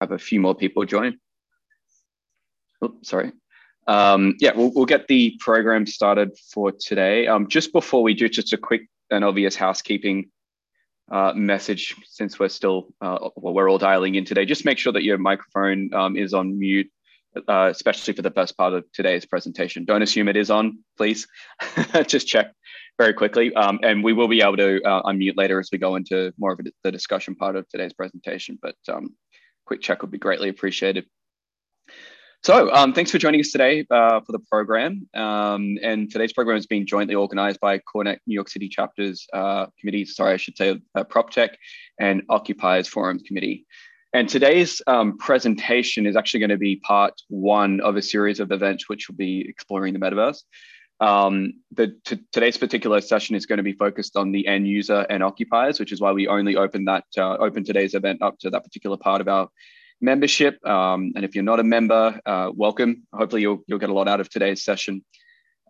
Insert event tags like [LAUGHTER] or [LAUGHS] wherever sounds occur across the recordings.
have a few more people join. Oh, sorry. Um, yeah, we'll, we'll get the program started for today. Um, just before we do, just a quick and obvious housekeeping uh, message since we're still, uh, well, we're all dialing in today. Just make sure that your microphone um, is on mute, uh, especially for the first part of today's presentation. Don't assume it is on, please. [LAUGHS] just check very quickly. Um, and we will be able to uh, unmute later as we go into more of the discussion part of today's presentation. But um, quick check would be greatly appreciated. So um, thanks for joining us today uh, for the program. Um, and today's program is being jointly organized by CoreNet New York City chapters uh, committee, sorry, I should say uh, PropTech and Occupiers Forum committee. And today's um, presentation is actually going to be part one of a series of events which will be exploring the metaverse. Um, the, today's particular session is going to be focused on the end user and occupiers, which is why we only open that uh, open today's event up to that particular part of our membership. Um, and if you're not a member, uh, welcome. Hopefully, you'll, you'll get a lot out of today's session.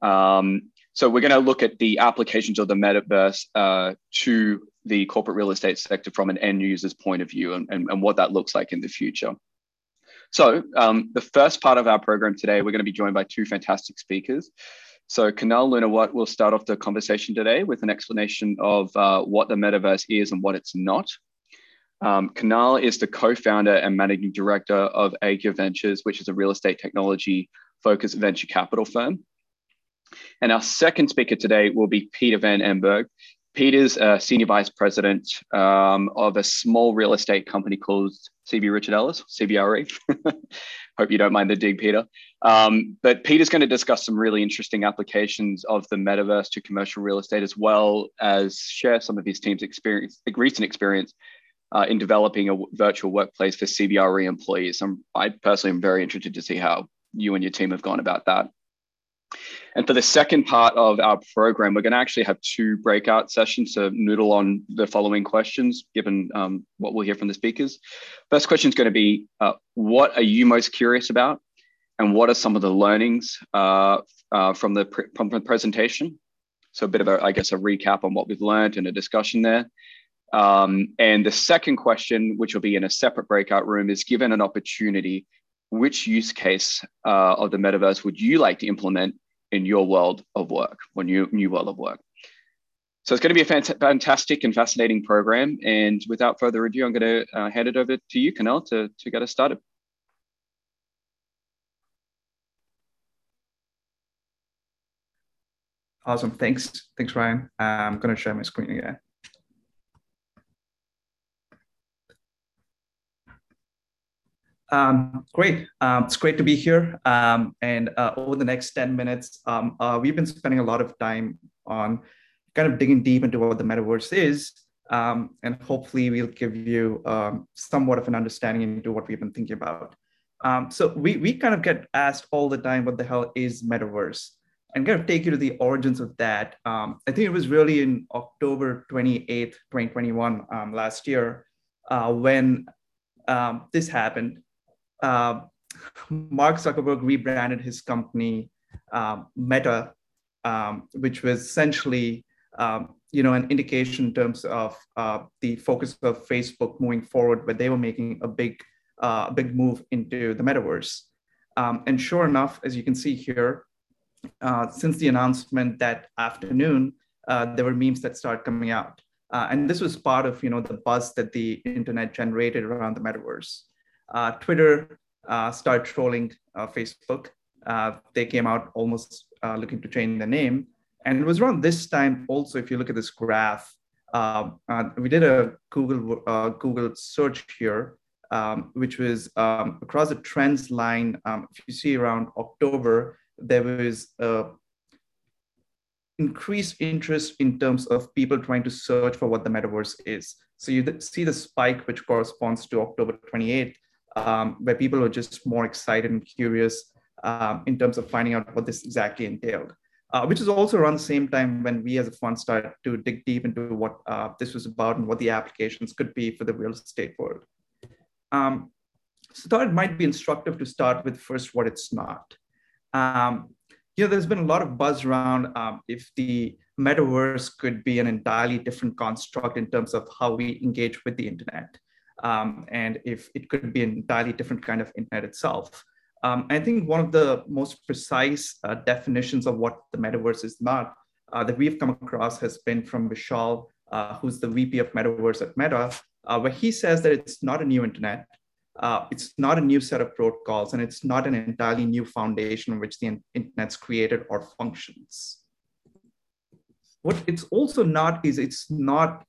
Um, so, we're going to look at the applications of the metaverse uh, to the corporate real estate sector from an end user's point of view and, and, and what that looks like in the future. So, um, the first part of our program today, we're going to be joined by two fantastic speakers. So, Kunal Lunawat will start off the conversation today with an explanation of uh, what the metaverse is and what it's not. Um, Kunal is the co-founder and managing director of Agya Ventures, which is a real estate technology focused venture capital firm. And our second speaker today will be Peter Van Emburgh. Peter's a senior vice president um, of a small real estate company called CB Richard Ellis, CBRE. [LAUGHS] Hope you don't mind the dig, Peter. Um, but Peter's going to discuss some really interesting applications of the metaverse to commercial real estate, as well as share some of his team's experience, recent experience uh, in developing a virtual workplace for CBRE employees. I'm, I personally am very interested to see how you and your team have gone about that. And for the second part of our program, we're going to actually have two breakout sessions to noodle on the following questions, given um, what we'll hear from the speakers. First question is going to be, uh, what are you most curious about? And what are some of the learnings uh, uh, from, the from the presentation? So a bit of a, I guess, a recap on what we've learned and a discussion there. Um, and the second question, which will be in a separate breakout room, is given an opportunity, which use case uh, of the metaverse would you like to implement in your world of work or new, new world of work? So it's going to be a fant- fantastic and fascinating program. And without further ado, I'm going to uh, hand it over to you, Kunal, to, to get us started. Awesome. Thanks. Thanks, Ryan. I'm going to share my screen again. Um, great. Um, it's great to be here. Um, and uh, over the next 10 minutes, um, uh, we've been spending a lot of time on kind of digging deep into what the metaverse is. Um, and hopefully, we'll give you um, somewhat of an understanding into what we've been thinking about. so, we, we kind of get asked all the time what the hell is metaverse? And kind of take you to the origins of that. I think it was really in October 28th, 2021, last year, uh, when this happened uh, Mark Zuckerberg rebranded his company uh, Meta, um, which was essentially um, you know an indication in terms of uh, the focus of Facebook moving forward, where they were making a big uh, big move into the metaverse. Um, and sure enough, as you can see here, uh, since the announcement that afternoon, uh, there were memes that started coming out. and this was part of you know the buzz that the internet generated around the metaverse uh, Twitter uh, started trolling uh, Facebook. they came out almost looking to change the name. And it was around this time also, if you look at this graph, um, we did a Google, Google search here, um, which was um, across the trends line. Um, if you see around October, there was increased interest in terms of people trying to search for what the metaverse is. So you see the spike, which corresponds to October 28th, um, where people were just more excited and curious um, in terms of finding out what this exactly entailed. Uh, which is also around the same time when we as a fund started to dig deep into what uh, this was about and what the applications could be for the real estate world. Um, so thought it might be instructive to start with first what it's not. Um, you know, there's been a lot of buzz around um, if the metaverse could be an entirely different construct in terms of how we engage with the internet. Um, and if it could be an entirely different kind of internet itself. Um, I think one of the most precise uh, definitions of what the metaverse is not uh, that we've come across has been from Vishal, uh, who's the VP of Metaverse at Meta, uh, where he says that it's not a new internet, uh, it's not a new set of protocols, and it's not an entirely new foundation on which the internet's created or functions. What it's also not is it's not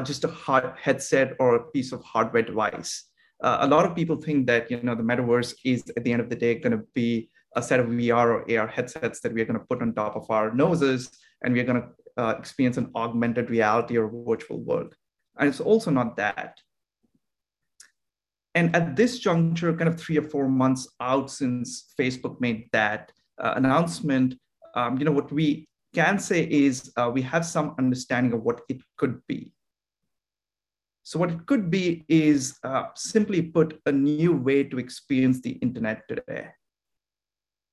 just a headset or a piece of hardware device. Uh, a lot of people think that you know the metaverse is at the end of the day going to be a set of VR or AR headsets that we're going to put on top of our noses, and we're going to uh, experience an augmented reality or virtual world. And it's also not that. And at this juncture, kind of three or four months out since Facebook made that uh, announcement, um, you know, what we can say is uh, we have some understanding of what it could be. So what it could be is uh, simply put a new way to experience the internet today.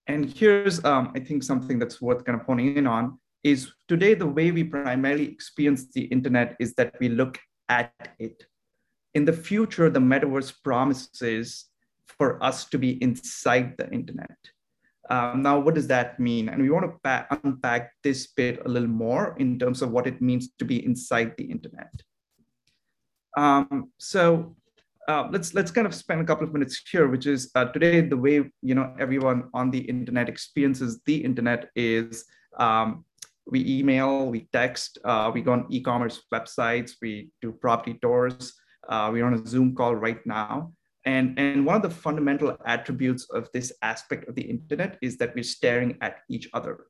And here's, um, I think, something that's worth kind of honing in on is today the way we primarily experience the internet is that we look at it. In the future, the metaverse promises for us to be inside the internet. Um, now, what does that mean? And we want to unpack this bit a little more in terms of what it means to be inside the internet. Um, so uh, let's let's kind of spend a couple of minutes here, which is uh, today the way you know everyone on the internet experiences the internet is um, we email, we text, uh, we go on e-commerce websites, we do property tours, uh, we're on a Zoom call right now. And, and one of the fundamental attributes of this aspect of the internet is that we're staring at each other.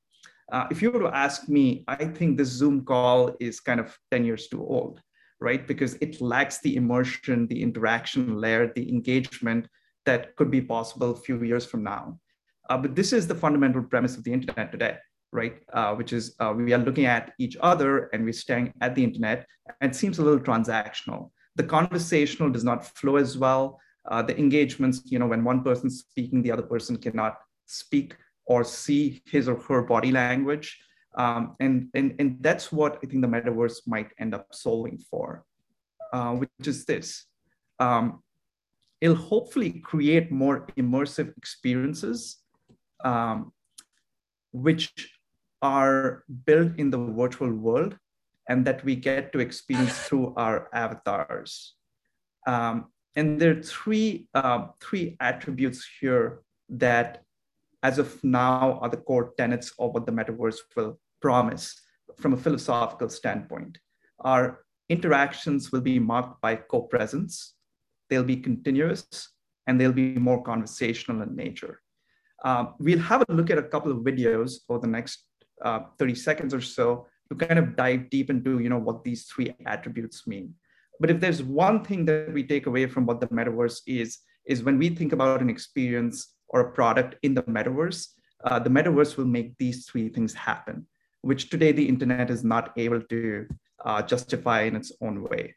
Uh, if you were to ask me, I think this Zoom call is kind of 10 years too old right? Because it lacks the immersion, the interaction layer, the engagement that could be possible a few years from now. Uh, but this is the fundamental premise of the internet today, right? Uh, which is uh, we are looking at each other and we're staring at the internet, and it seems a little transactional. The conversational does not flow as well. Uh, the engagements, you know, when one person's speaking, the other person cannot speak or see his or her body language. Um, and, and, and that's what I think the metaverse might end up solving for, uh, which is this. Um, it'll hopefully create more immersive experiences, um, which are built in the virtual world and that we get to experience through our avatars. Um, and there are three, uh, three attributes here that, as of now, are the core tenets of what the metaverse will promise from a philosophical standpoint. Our interactions will be marked by co-presence, they'll be continuous, and they'll be more conversational in nature. Uh, we'll have a look at a couple of videos over the next uh, 30 seconds or so to kind of dive deep into you know, what these three attributes mean. But if there's one thing that we take away from what the metaverse is, is when we think about an experience or a product in the metaverse, uh, the metaverse will make these three things happen which today the internet is not able to uh, justify in its own way.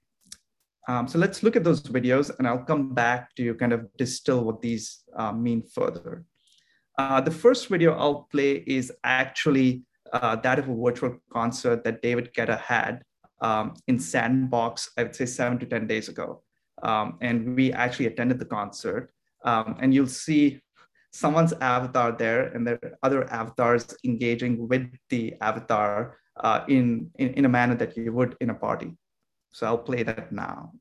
Um, so let's look at those videos and I'll come back to kind of distill what these uh, mean further. Uh, the first video I'll play is actually uh, that of a virtual concert that David Guetta had um, in Sandbox, I would say seven to 10 days ago. Um, and we actually attended the concert. Um, and you'll see someone's avatar there and there are other avatars engaging with the avatar uh, in, in, in a manner that you would in a party. So I'll play that now.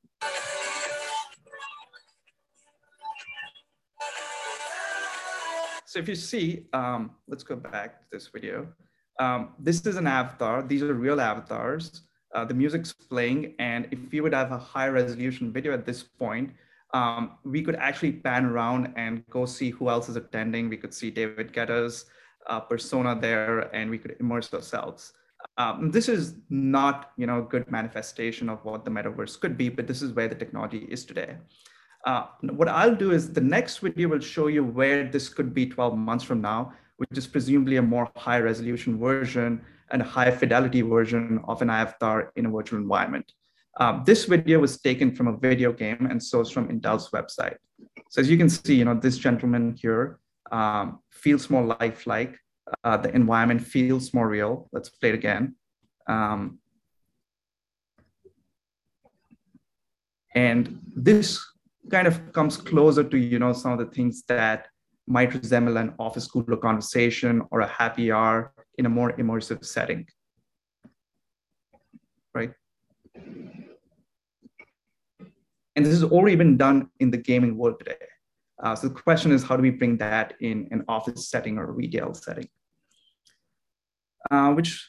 So if you see, um, let's go back to this video. Um, this is an avatar. These are real avatars. Uh, the music's playing. And if you would have a high resolution video at this point, um, we could actually pan around and go see who else is attending. We could see David Guetta's uh, persona there, and we could immerse ourselves. Um, this is not, you know, a good manifestation of what the metaverse could be, but this is where the technology is today. Uh, what I'll do is the next video will show you where this could be 12 months from now, which is presumably a more high resolution version and a high fidelity version of an avatar in a virtual environment. Um, this video was taken from a video game and sourced from Intel's website. So as you can see, you know, this gentleman here um, feels more lifelike. Uh, the environment feels more real. Let's play it again. Um, And this kind of comes closer to you know some of the things that might resemble an office cooler conversation or a happy hour in a more immersive setting. Right? And this has already been done in the gaming world today. Uh, so the question is, how do we bring that in an office setting or a retail setting? Uh, which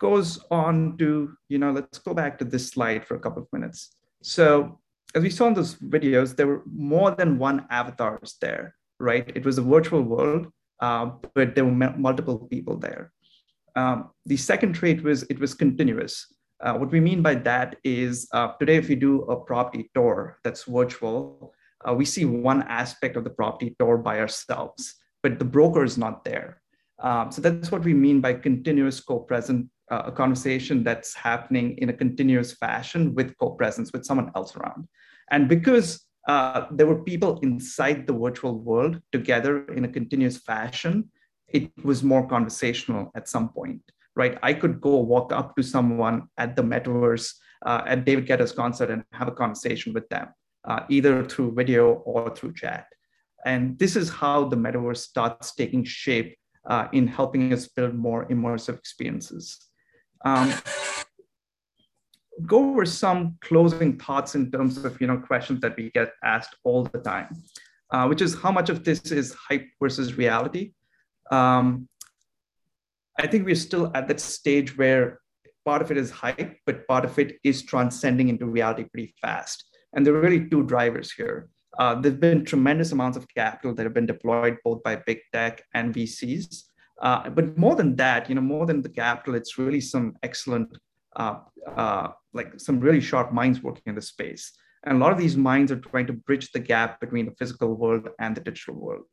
goes on to, you know, let's go back to this slide for a couple of minutes. So as we saw in those videos, there were more than one avatars there, right? It was a virtual world, uh, but there were multiple people there. Um, the second trait was it was continuous. Uh, what we mean by that is uh, today, if we do a property tour that's virtual, uh, we see one aspect of the property tour by ourselves, but the broker is not there. Um, so that's what we mean by continuous co-present, uh, a conversation that's happening in a continuous fashion with co-presence, with someone else around. And because uh, there were people inside the virtual world together in a continuous fashion, it was more conversational at some point, right? I could go walk up to someone at the metaverse uh, at David Guetta's concert and have a conversation with them uh, either through video or through chat. And this is how the metaverse starts taking shape uh, in helping us build more immersive experiences. Um, go over some closing thoughts in terms of you know questions that we get asked all the time, uh, which is how much of this is hype versus reality. Um, I think we're still at that stage where part of it is hype, but part of it is transcending into reality pretty fast. And there are really two drivers here. Uh, there've been tremendous amounts of capital that have been deployed both by big tech and VCs. Uh, but more than that, you know, more than the capital, it's really some excellent, uh, uh, like some really sharp minds working in the space. And a lot of these minds are trying to bridge the gap between the physical world and the digital world.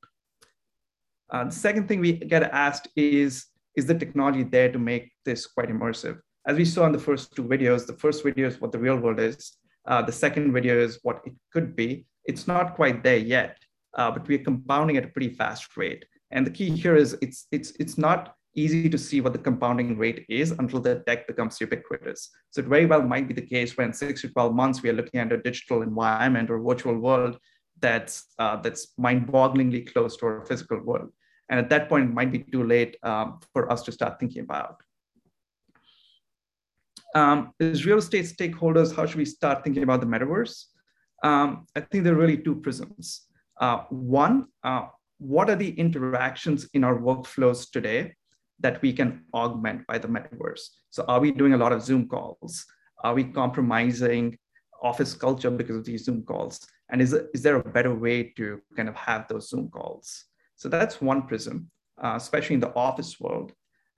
Uh, the second thing we get asked is, is the technology there to make this quite immersive? As we saw in the first two videos, the first video is what the real world is. Uh, the second video is what it could be. It's not quite there yet, uh, but we're compounding at a pretty fast rate. And the key here is it's, it's, it's not easy to see what the compounding rate is until the tech becomes ubiquitous. So it very well might be the case when six to 12 months, we are looking at a digital environment or virtual world that's, uh, that's mind-bogglingly close to our physical world. And at that point, it might be too late um, for us to start thinking about um, as real estate stakeholders, how should we start thinking about the metaverse? Um, I think there are really two prisms. Uh, one, uh, what are the interactions in our workflows today that we can augment by the metaverse? So are we doing a lot of Zoom calls? Are we compromising office culture because of these Zoom calls? And is, is there a better way to kind of have those Zoom calls? So that's one prism, uh, especially in the office world.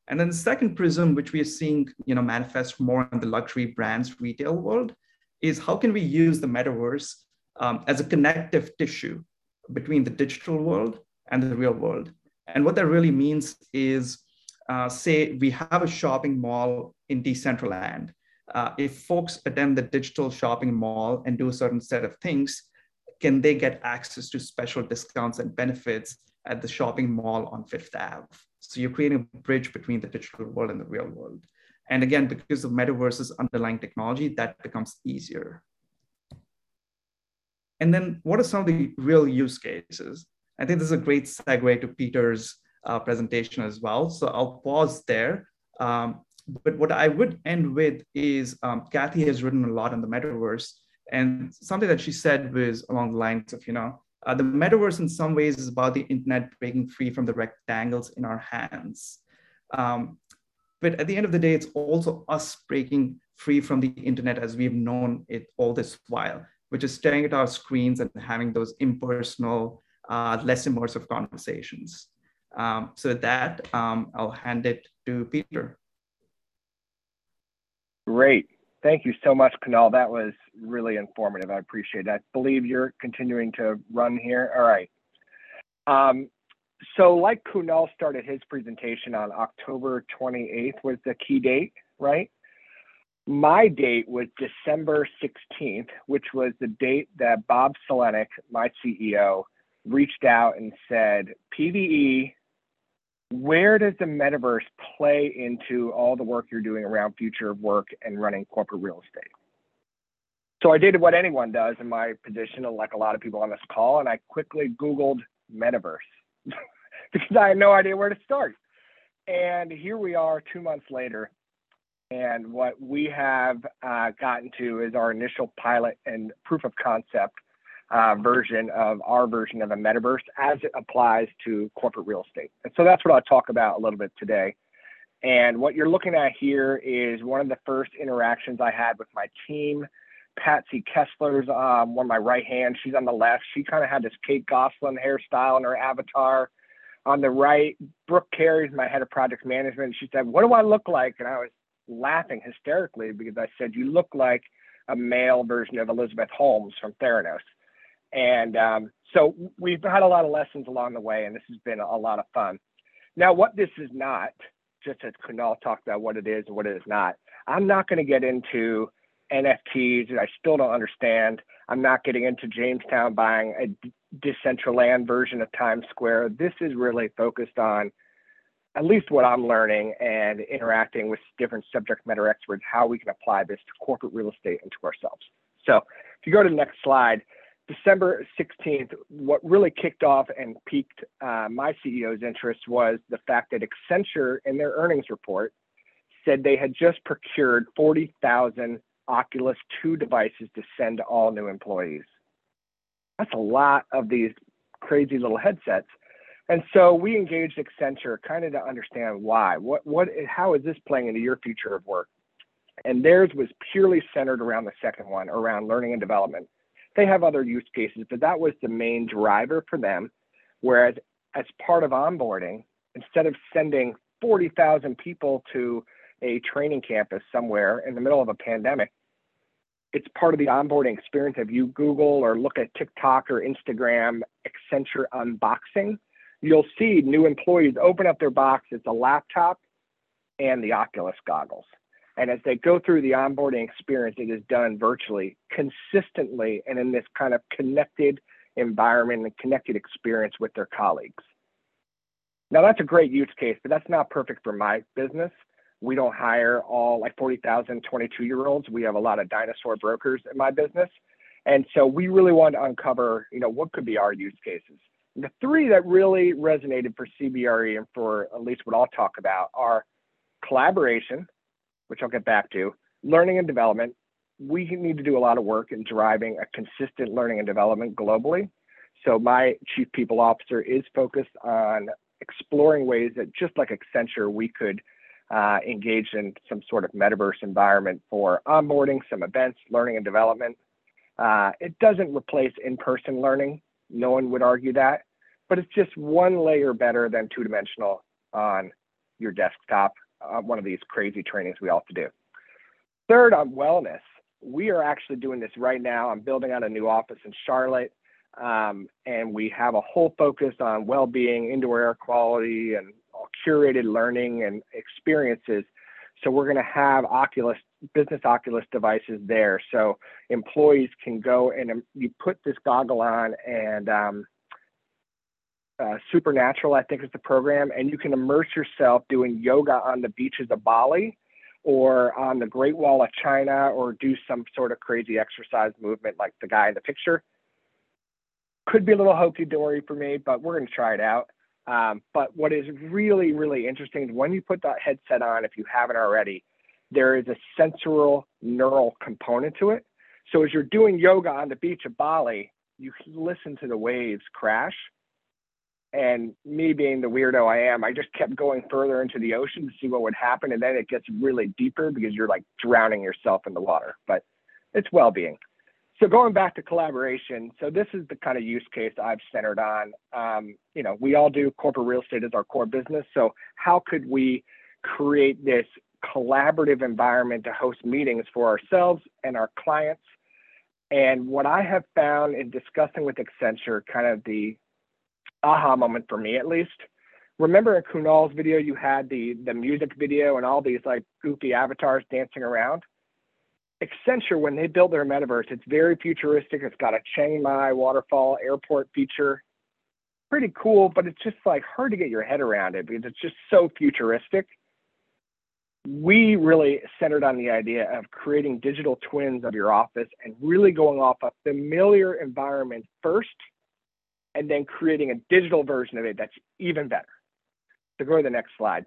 And then the second prism, which we are seeing you know, manifest more in the luxury brands retail world, is how can we use the metaverse um, as a connective tissue between the digital world and the real world. And what that really means is, uh, say we have a shopping mall in Decentraland. Uh, if folks attend the digital shopping mall and do a certain set of things, can they get access to special discounts and benefits at the shopping mall on Fifth Ave? So you're creating a bridge between the digital world and the real world. And again, because of metaverse's underlying technology, that becomes easier. And then what are some of the real use cases? I think this is a great segue to Peter's uh, presentation as well. So I'll pause there. Um, but what I would end with is um, Kathy has written a lot on the metaverse. And something that she said was along the lines of, you know, uh, the metaverse, in some ways, is about the internet breaking free from the rectangles in our hands. Um, but at the end of the day, it's also us breaking free from the internet as we've known it all this while, which is staring at our screens and having those impersonal, uh, less immersive conversations. Um, so with that, um, I'll hand it to Peter. Great. Thank you so much, Kunal. That was really informative. I appreciate it. I believe you're continuing to run here. All right. Um, so like Kunal started his presentation on October 28th was the key date, right? My date was December 16th, which was the date that Bob Sulentic, my CEO, reached out and said, PVE where does the metaverse play into all the work you're doing around future of work and running corporate real estate? So I did what anyone does in my position, like a lot of people on this call, and I quickly Googled metaverse [LAUGHS] because I had no idea where to start. And here we are two months later. And what we have uh, gotten to is our initial pilot and proof of concept uh, version of our version of a metaverse as it applies to corporate real estate. And so that's what I'll talk about a little bit today. And what you're looking at here is one of the first interactions I had with my team. Patsy Kessler's um, one of my right hand. She's on the left. She kind of had this Kate Gosselin hairstyle in her avatar. On the right, Brooke Carey's my head of project management. She said, What do I look like? And I was laughing hysterically because I said, You look like a male version of Elizabeth Holmes from Theranos. And um, so we've had a lot of lessons along the way, and this has been a lot of fun. Now, what this is not, just as Kunal talked about what it is and what it is not, I'm not going to get into NFTs that I still don't understand. I'm not getting into Jamestown buying a Decentraland version of Times Square. This is really focused on at least what I'm learning and interacting with different subject matter experts, how we can apply this to corporate real estate and to ourselves. So if you go to the next slide, December 16th, what really kicked off and piqued uh, my CEO's interest was the fact that Accenture, in their earnings report, said they had just procured 40,000 Oculus 2 devices to send to all new employees. That's a lot of these crazy little headsets. And so we engaged Accenture kind of to understand why. What, what, how is this playing into your future of work? And theirs was purely centered around the second one, around learning and development. They have other use cases, but that was the main driver for them. Whereas as part of onboarding, instead of sending 40,000 people to a training campus somewhere in the middle of a pandemic, it's part of the onboarding experience. If you Google or look at TikTok or Instagram Accenture unboxing, you'll see new employees open up their box. It's a laptop and the Oculus goggles. And as they go through the onboarding experience, it is done virtually, consistently, and in this kind of connected environment and connected experience with their colleagues. Now, that's a great use case, but that's not perfect for my business. We don't hire all like 40,000 22 year olds. We have a lot of dinosaur brokers in my business. And so we really want to uncover, you know, what could be our use cases. And the three that really resonated for CBRE and for at least what I'll talk about are collaboration, which I'll get back to, learning and development. We need to do a lot of work in driving a consistent learning and development globally. So my chief people officer is focused on exploring ways that just like Accenture, we could uh, engage in some sort of metaverse environment for onboarding, some events, learning and development. Uh, it doesn't replace in-person learning. No one would argue that, but it's just one layer better than two-dimensional on your desktop uh, one of these crazy trainings we all have to do. Third, on wellness, we are actually doing this right now. I'm building out a new office in Charlotte, um, and we have a whole focus on well-being, indoor air quality, and curated learning and experiences. So we're going to have Oculus business Oculus devices there, so employees can go and um, you put this goggle on and um, uh, Supernatural, I think is the program, and you can immerse yourself doing yoga on the beaches of Bali or on the Great Wall of China or do some sort of crazy exercise movement like the guy in the picture. Could be a little hokey dory for me, but we're going to try it out. Um, but what is really, really interesting is when you put that headset on, if you haven't already, there is a sensory neural component to it. So as you're doing yoga on the beach of Bali, you listen to the waves crash and me being the weirdo I am, I just kept going further into the ocean to see what would happen. And then it gets really deeper because you're like drowning yourself in the water, but it's well being. So going back to collaboration, so this is the kind of use case I've centered on. Um, you know, we all do corporate real estate as our core business. So how could we create this collaborative environment to host meetings for ourselves and our clients? And what I have found in discussing with Accenture, kind of the aha moment for me at least. Remember in Kunal's video, you had the the music video and all these like goofy avatars dancing around. Accenture, when they built their metaverse, it's very futuristic. It's got a Changi waterfall airport feature. Pretty cool, but it's just like hard to get your head around it because it's just so futuristic. we really centered on the idea of creating digital twins of your office and really going off a familiar environment first and then creating a digital version of it that's even better. So go to the next slide.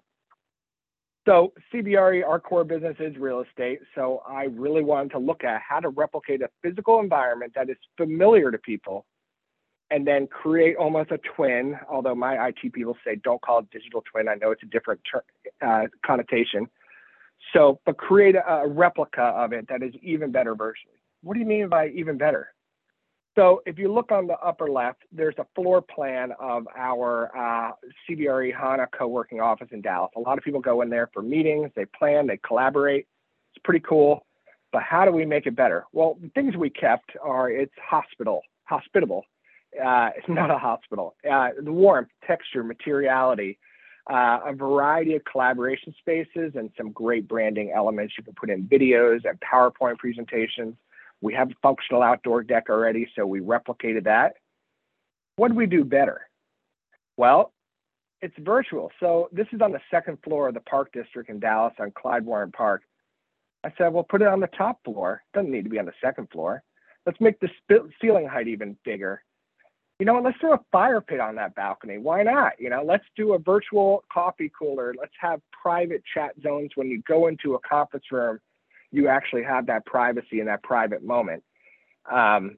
So CBRE, our core business is real estate. So I really wanted to look at how to replicate a physical environment that is familiar to people and then create almost a twin, although my IT people say don't call it digital twin. I know it's a different ter- uh, connotation. So, but create a, a replica of it that is even better virtually. What do you mean by even better? So if you look on the upper left, there's a floor plan of our uh, CBRE HANA co-working office in Dallas. A lot of people go in there for meetings, they plan, they collaborate. It's pretty cool. But how do we make it better? Well, the things we kept are it's hospital, hospitable. Uh, it's [LAUGHS] not a hospital. Uh, the warmth, texture, materiality, uh, a variety of collaboration spaces, and some great branding elements. You can put in videos and PowerPoint presentations. We have a functional outdoor deck already, so we replicated that. What do we do better? Well, it's virtual. So this is on the second floor of the Park District in Dallas on Clyde Warren Park. I said, well, put it on the top floor. Doesn't need to be on the second floor. Let's make the ceiling height even bigger. You know, let's throw a fire pit on that balcony. Why not? You know, let's do a virtual coffee cooler. Let's have private chat zones when you go into a conference room you actually have that privacy in that private moment. Um,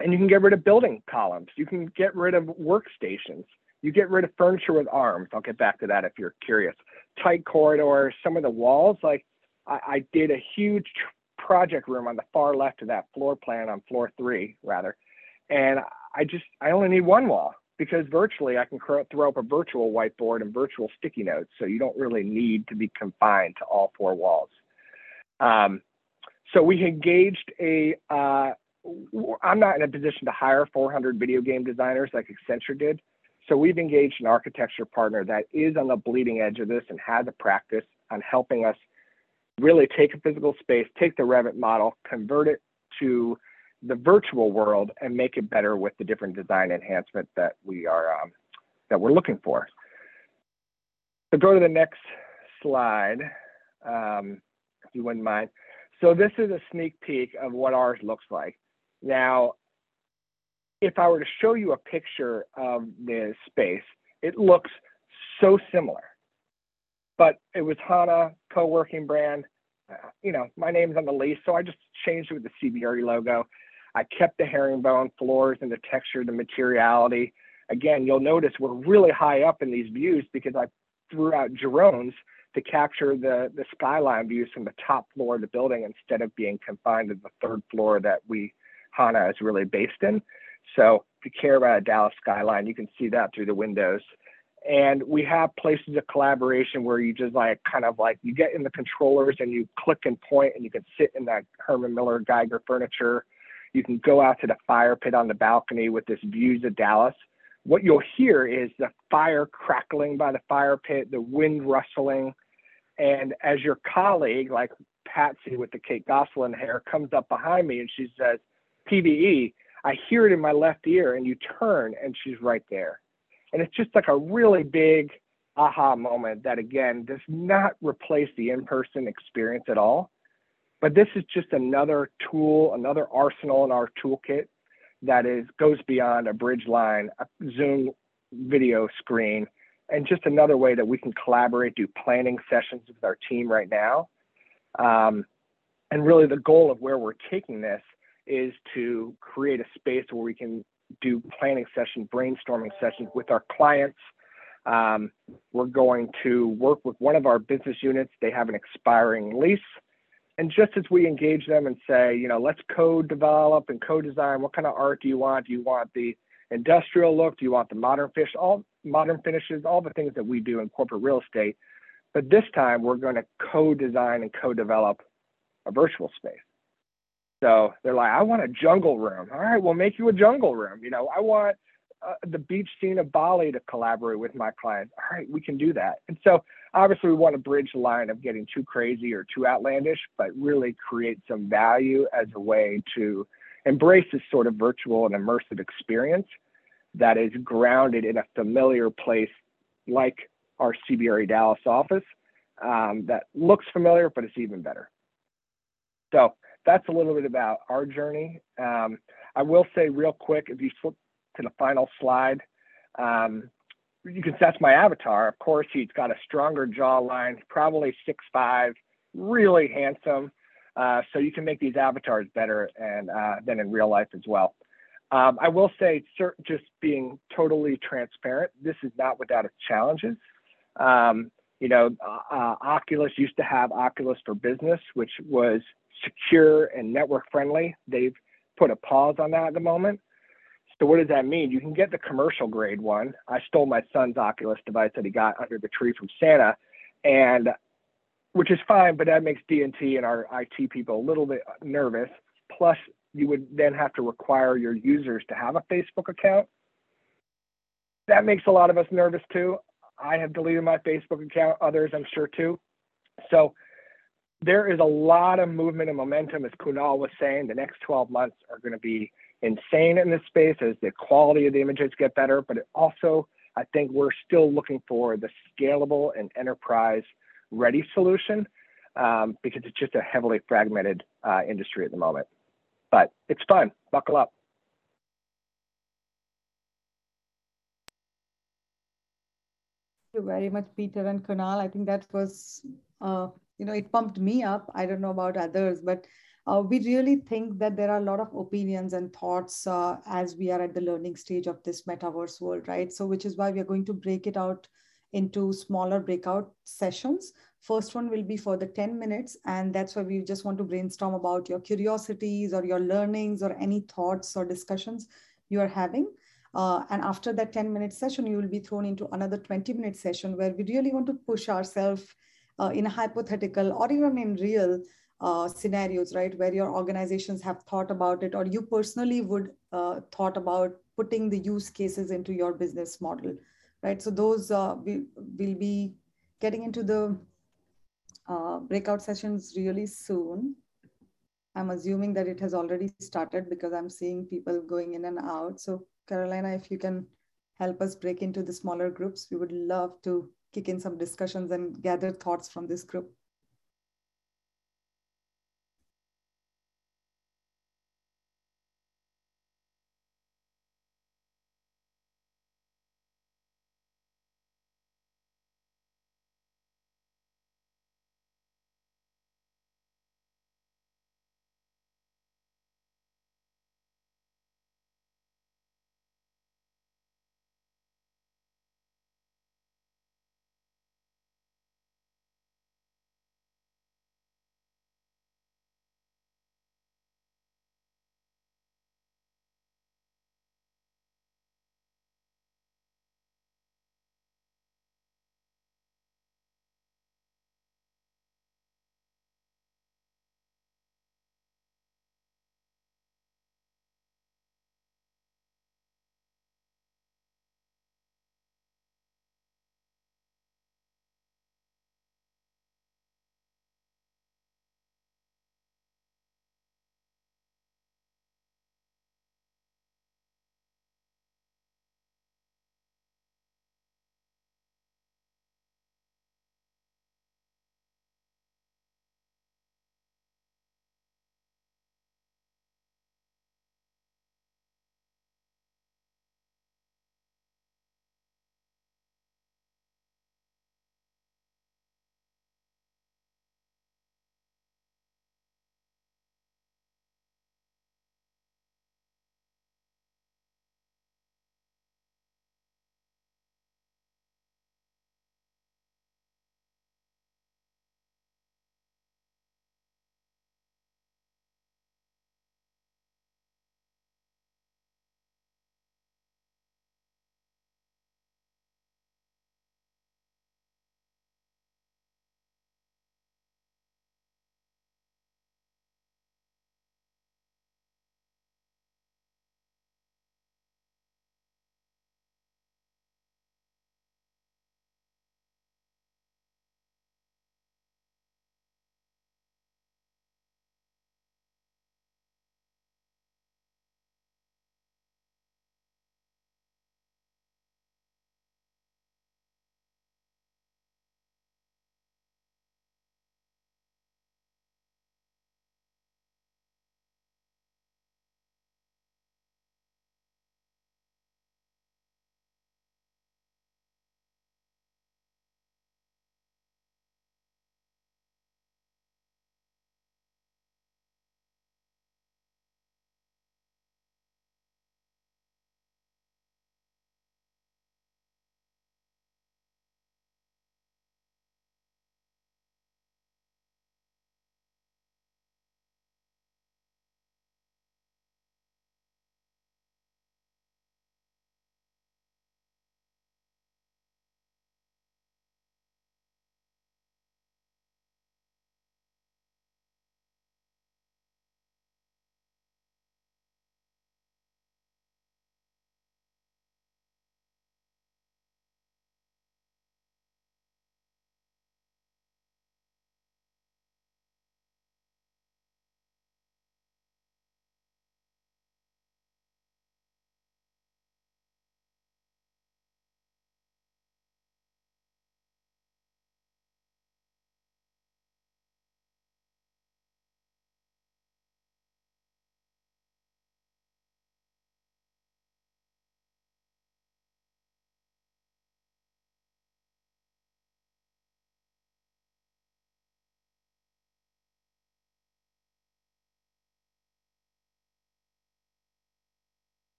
and you can get rid of building columns. You can get rid of workstations. You get rid of furniture with arms. I'll get back to that if you're curious. Tight corridors, some of the walls, like I, I did a huge project room on the far left of that floor plan on floor three, rather. And I just, I only need one wall because virtually I can throw up a virtual whiteboard and virtual sticky notes. So you don't really need to be confined to all four walls. Um, so we engaged a. Uh, I'm not in a position to hire 400 video game designers like Accenture did. So we've engaged an architecture partner that is on the bleeding edge of this and has a practice on helping us really take a physical space, take the Revit model, convert it to the virtual world, and make it better with the different design enhancements that we are um, that we're looking for. So go to the next slide. Um, you wouldn't mind. So this is a sneak peek of what ours looks like. Now, if I were to show you a picture of the space, it looks so similar. But it was HANA co-working brand. Uh, you know, my name's on the lease, so I just changed it with the CBRE logo. I kept the herringbone floors and the texture, the materiality. Again, you'll notice we're really high up in these views because I threw out Girones to capture the, the skyline views from the top floor of the building instead of being confined to the third floor that we HANA is really based in. So if you care about a Dallas skyline, you can see that through the windows. And we have places of collaboration where you just like kind of like you get in the controllers and you click and point and you can sit in that Herman Miller Geiger furniture. You can go out to the fire pit on the balcony with this views of Dallas. What you'll hear is the fire crackling by the fire pit, the wind rustling, and as your colleague, like Patsy with the Kate Gosselin hair, comes up behind me and she says, PVE, I hear it in my left ear, and you turn and she's right there. And it's just like a really big aha moment that, again, does not replace the in person experience at all. But this is just another tool, another arsenal in our toolkit that is goes beyond a bridge line, a Zoom video screen, and just another way that we can collaborate, do planning sessions with our team right now. Um, and really, the goal of where we're taking this is to create a space where we can do planning sessions, brainstorming sessions with our clients. Um, we're going to work with one of our business units. They have an expiring lease. And just as we engage them and say, you know, let's code develop and co-design, what kind of art do you want? Do you want the industrial look? Do you want the modern fish? All modern finishes, all the things that we do in corporate real estate. But this time we're going to co-design and co-develop a virtual space. So they're like, I want a jungle room. All right, we'll make you a jungle room. You know, I want uh, the beach scene of Bali to collaborate with my clients. All right, we can do that. And so obviously we want to bridge the line of getting too crazy or too outlandish, but really create some value as a way to embrace this sort of virtual and immersive experience that is grounded in a familiar place like our CBRE Dallas office, um, that looks familiar, but it's even better. So that's a little bit about our journey. Um, I will say real quick, if you flip to the final slide, um, you can that's my avatar. Of course, he's got a stronger jawline, probably six five, really handsome. Uh, so you can make these avatars better and uh, than in real life as well. Um, I will say, just being totally transparent, this is not without its challenges. Um, you know, uh, uh, Oculus used to have Oculus for Business, which was secure and network friendly. They've put a pause on that at the moment. So what does that mean? You can get the commercial grade one. I stole my son's Oculus device that he got under the tree from Santa, and which is fine, but that makes D&T and our IT people a little bit nervous. Plus, you would then have to require your users to have a Facebook account. That makes a lot of us nervous too. I have deleted my Facebook account, others I'm sure too. So there is a lot of movement and momentum, as Kunal was saying. The next 12 months are going to be insane in this space as the quality of the images get better, but also, I think we're still looking for the scalable and enterprise ready solution um, because it's just a heavily fragmented uh, industry at the moment. But it's fun. Buckle up. Thank you very much, Peter and Kunal. I think that was, uh, you know, it pumped me up. I don't know about others, but uh, we really think that there are a lot of opinions and thoughts uh, as we are at the learning stage of this metaverse world, right? So, which is why we are going to break it out into smaller breakout sessions. First one will be for the 10 minutes, and that's why we just want to brainstorm about your curiosities or your learnings or any thoughts or discussions you are having. Uh, and after that 10 minute session, you will be thrown into another 20 minute session where we really want to push ourselves uh, in a hypothetical or even in real uh, scenarios, right? Where your organizations have thought about it or you personally would uh, thought about putting the use cases into your business model right? So those uh, we will be getting into the uh, breakout sessions really soon. I'm assuming that it has already started because I'm seeing people going in and out. So Carolina, if you can help us break into the smaller groups, we would love to kick in some discussions and gather thoughts from this group.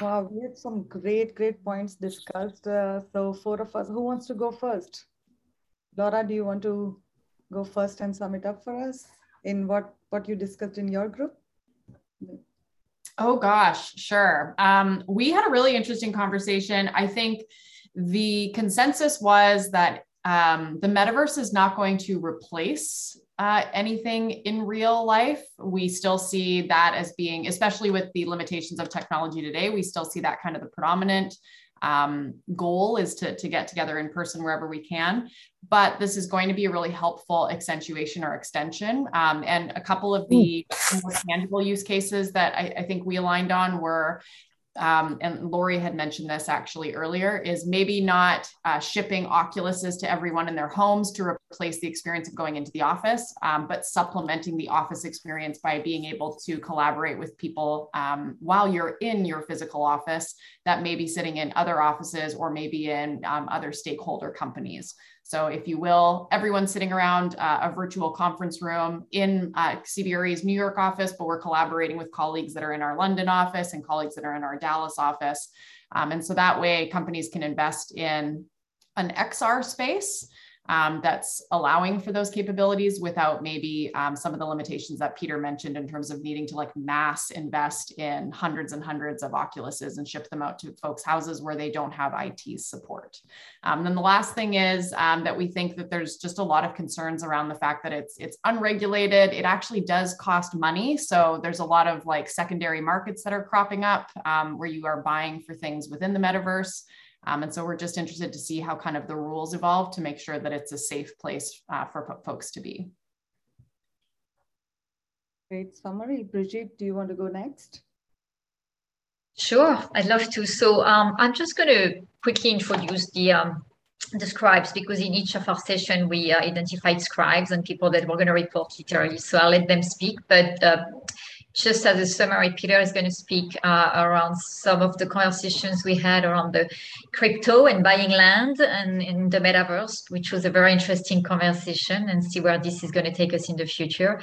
Wow, we had some great, great points discussed. Uh, so, four of us, who wants to go first? Laura, do you want to go first and sum it up for us in what what you discussed in your group? Oh gosh, sure. Um, we had a really interesting conversation. I think the consensus was that um, the metaverse is not going to replace uh, anything in real life. We still see that as being, especially with the limitations of technology today, we still see that kind of the predominant um, goal is to, to get together in person wherever we can. But this is going to be a really helpful accentuation or extension. Um, and a couple of the more tangible use cases that I, I think we aligned on were um, and Lori had mentioned this actually earlier, is maybe not uh, shipping Oculuses to everyone in their homes to replace the experience of going into the office, um, but supplementing the office experience by being able to collaborate with people um, while you're in your physical office that may be sitting in other offices or maybe in um, other stakeholder companies. So, if you will, everyone sitting around uh, a virtual conference room in uh, CBRE's New York office, but we're collaborating with colleagues that are in our London office and colleagues that are in our Dallas office. Um, and so that way, companies can invest in an XR space um, that's allowing for those capabilities without maybe um, some of the limitations that Peter mentioned in terms of needing to like mass invest in hundreds and hundreds of Oculuses and ship them out to folks' houses where they don't have IT support. Um, then the last thing is um, that we think that there's just a lot of concerns around the fact that it's it's unregulated. It actually does cost money, so there's a lot of like secondary markets that are cropping up um, where you are buying for things within the metaverse. Um, and so we're just interested to see how kind of the rules evolve to make sure that it's a safe place uh, for folks to be. Great summary. Brigitte, do you want to go next? Sure, I'd love to. So um, I'm just going to quickly introduce the um, the scribes because in each of our session we uh, identified scribes and people that were going to report literally. So I'll let them speak. But uh, just as a summary, Peter is going to speak uh, around some of the conversations we had around the crypto and buying land and in the metaverse, which was a very interesting conversation and see where this is going to take us in the future.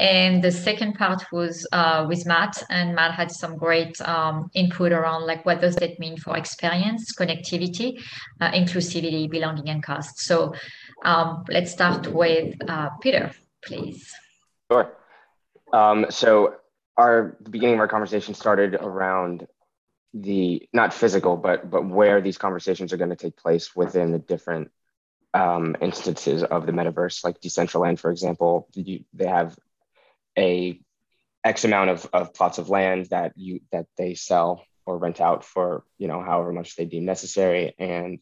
And the second part was uh, with Matt, and Matt had some great um, input around like what does that mean for experience, connectivity, uh, inclusivity, belonging, and cost. So um, let's start with uh, Peter, please. Sure. Um, so our the beginning of our conversation started around the not physical, but but where these conversations are going to take place within the different um, instances of the metaverse, like Decentraland, for example. You, they have a X amount of, of plots of land that you that they sell or rent out for you know however much they deem necessary, and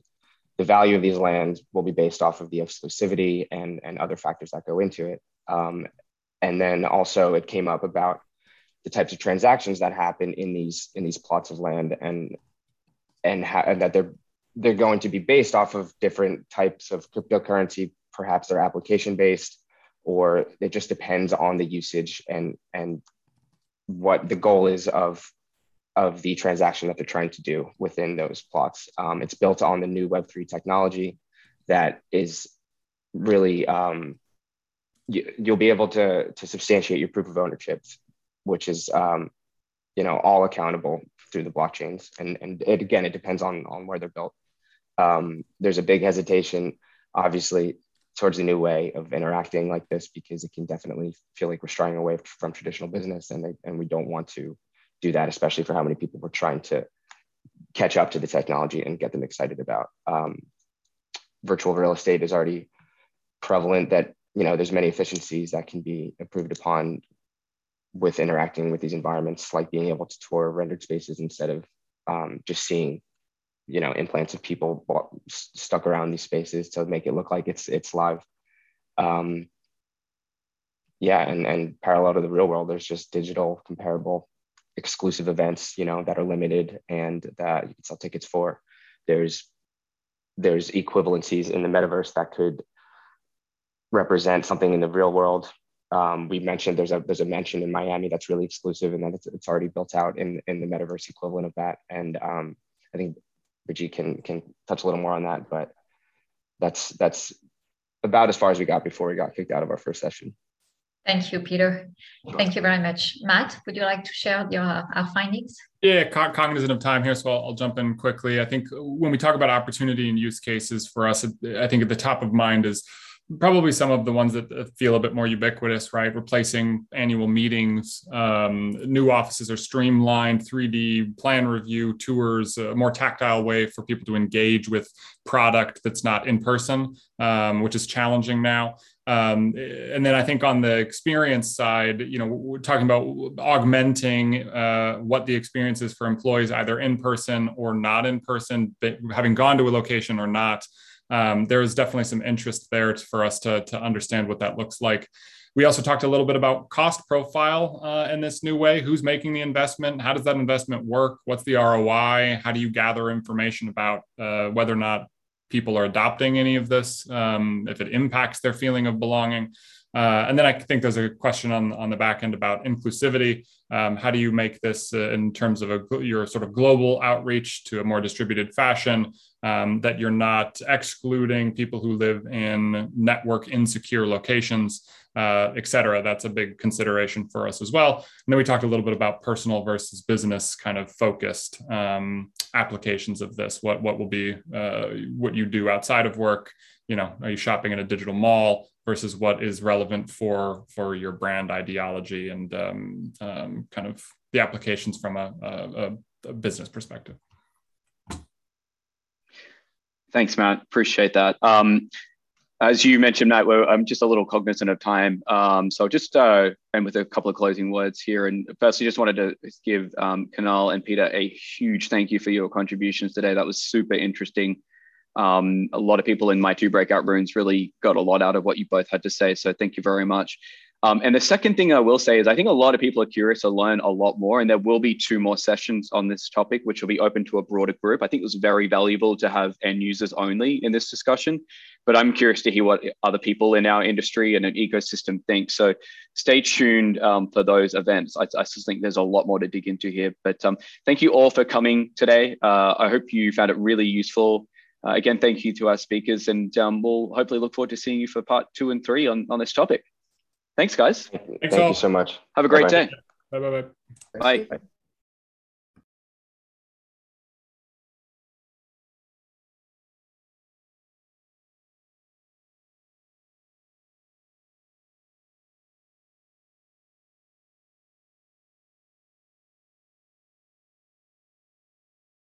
the value of these lands will be based off of the exclusivity and and other factors that go into it. Um, and then also it came up about the types of transactions that happen in these in these plots of land and and, ha- and that they're they're going to be based off of different types of cryptocurrency perhaps they're application based or it just depends on the usage and and what the goal is of of the transaction that they're trying to do within those plots. Um, it's built on the new web3 technology that is really um, you, will be able to to substantiate your proof of ownership which is um, you know all accountable through the blockchains. And and it, again it depends on on where they're built. Um, there's a big hesitation obviously towards a new way of interacting like this because it can definitely feel like we're straying away from traditional business and they, and we don't want to do that especially for how many people we're trying to catch up to the technology and get them excited about. Um, virtual real estate is already prevalent that you know there's many efficiencies that can be improved upon with interacting with these environments, like being able to tour rendered spaces instead of um, just seeing, you know, implants of people stuck around these spaces to make it look like it's it's live. Um, yeah, and and parallel to the real world, there's just digital comparable exclusive events, you know, that are limited and that you can sell tickets for. There's there's equivalencies in the metaverse that could represent something in the real world um, we mentioned there's a there's a mention in Miami that's really exclusive, and that it's, it's already built out in in the metaverse equivalent of that. And um, I think Brigitte can can touch a little more on that, but that's that's about as far as we got before we got kicked out of our first session. Thank you, Peter. Thank you very much. Matt, would you like to share your our findings? Yeah, cognizant of time here, so I'll, I'll, jump in quickly. I think when we talk about opportunity and use cases for us, I think at the top of mind is probably some of the ones that feel a bit more ubiquitous, right? Replacing annual meetings, um, new offices are streamlined, 3D plan review, tours, a more tactile way for people to engage with product that's not in person, um, which is challenging now. Um, and then I think on the experience side, you know, we're talking about augmenting uh, what the experience is for employees, either in person or not in person, having gone to a location or not um, there is definitely some interest there for us to, to understand what that looks like. We also talked a little bit about cost profile uh, in this new way. Who's making the investment? How does that investment work? What's the ROI? How do you gather information about uh, whether or not people are adopting any of this? Um, if it impacts their feeling of belonging? Uh, and then I think there's a question on, on the back end about inclusivity. Um, how do you make this uh, in terms of a, your sort of global outreach to a more distributed fashion um, that you're not excluding people who live in network insecure locations, uh, et cetera? That's a big consideration for us as well. And then we talked a little bit about personal versus business kind of focused um, applications of this. What, what will be uh, what you do outside of work? You know, are you shopping in a digital mall? versus what is relevant for for your brand ideology and um, um, kind of the applications from a, a, a, business perspective. Thanks, Matt. Appreciate that. Um, as you mentioned, Matt, I'm just a little cognizant of time. Um, so just uh, end with a couple of closing words here. And firstly, just wanted to give um, Kunal and Peter a huge thank you for your contributions today. That was super interesting. Um, a lot of people in my two breakout rooms really got a lot out of what you both had to say. So thank you very much. Um, and the second thing I will say is I think a lot of people are curious to learn a lot more, and there will be two more sessions on this topic, which will be open to a broader group. I think it was very valuable to have end users only in this discussion, but I'm curious to hear what other people in our industry and an ecosystem think. So stay tuned um, for those events. I, I just think there's a lot more to dig into here. But um, thank you all for coming today. Uh, I hope you found it really useful. Uh, again, thank you to our speakers, and um, we'll hopefully look forward to seeing you for part two and three on, on this topic. Thanks, guys. Thank you, you so much. Have a great Bye-bye. day. Bye-bye. Bye. Bye.